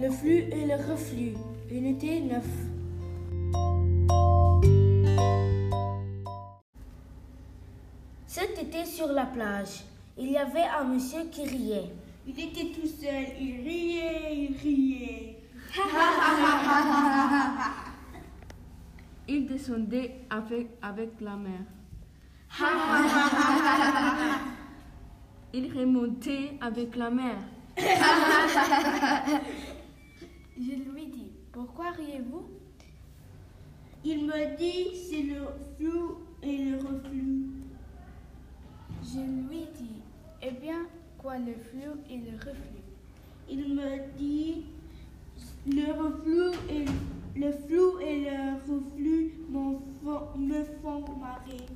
le flux et le reflux. Unité 9. Cet été sur la plage, il y avait un monsieur qui riait. Il était tout seul, il riait, il riait. Il descendait avec, avec la mer. Il remontait avec la mer. Pourquoi riez-vous? Il me dit c'est le flou et le reflux. Je lui dis, eh bien, quoi le flux et le reflux? Il me dit le reflux et le flou et le reflux me font marrer.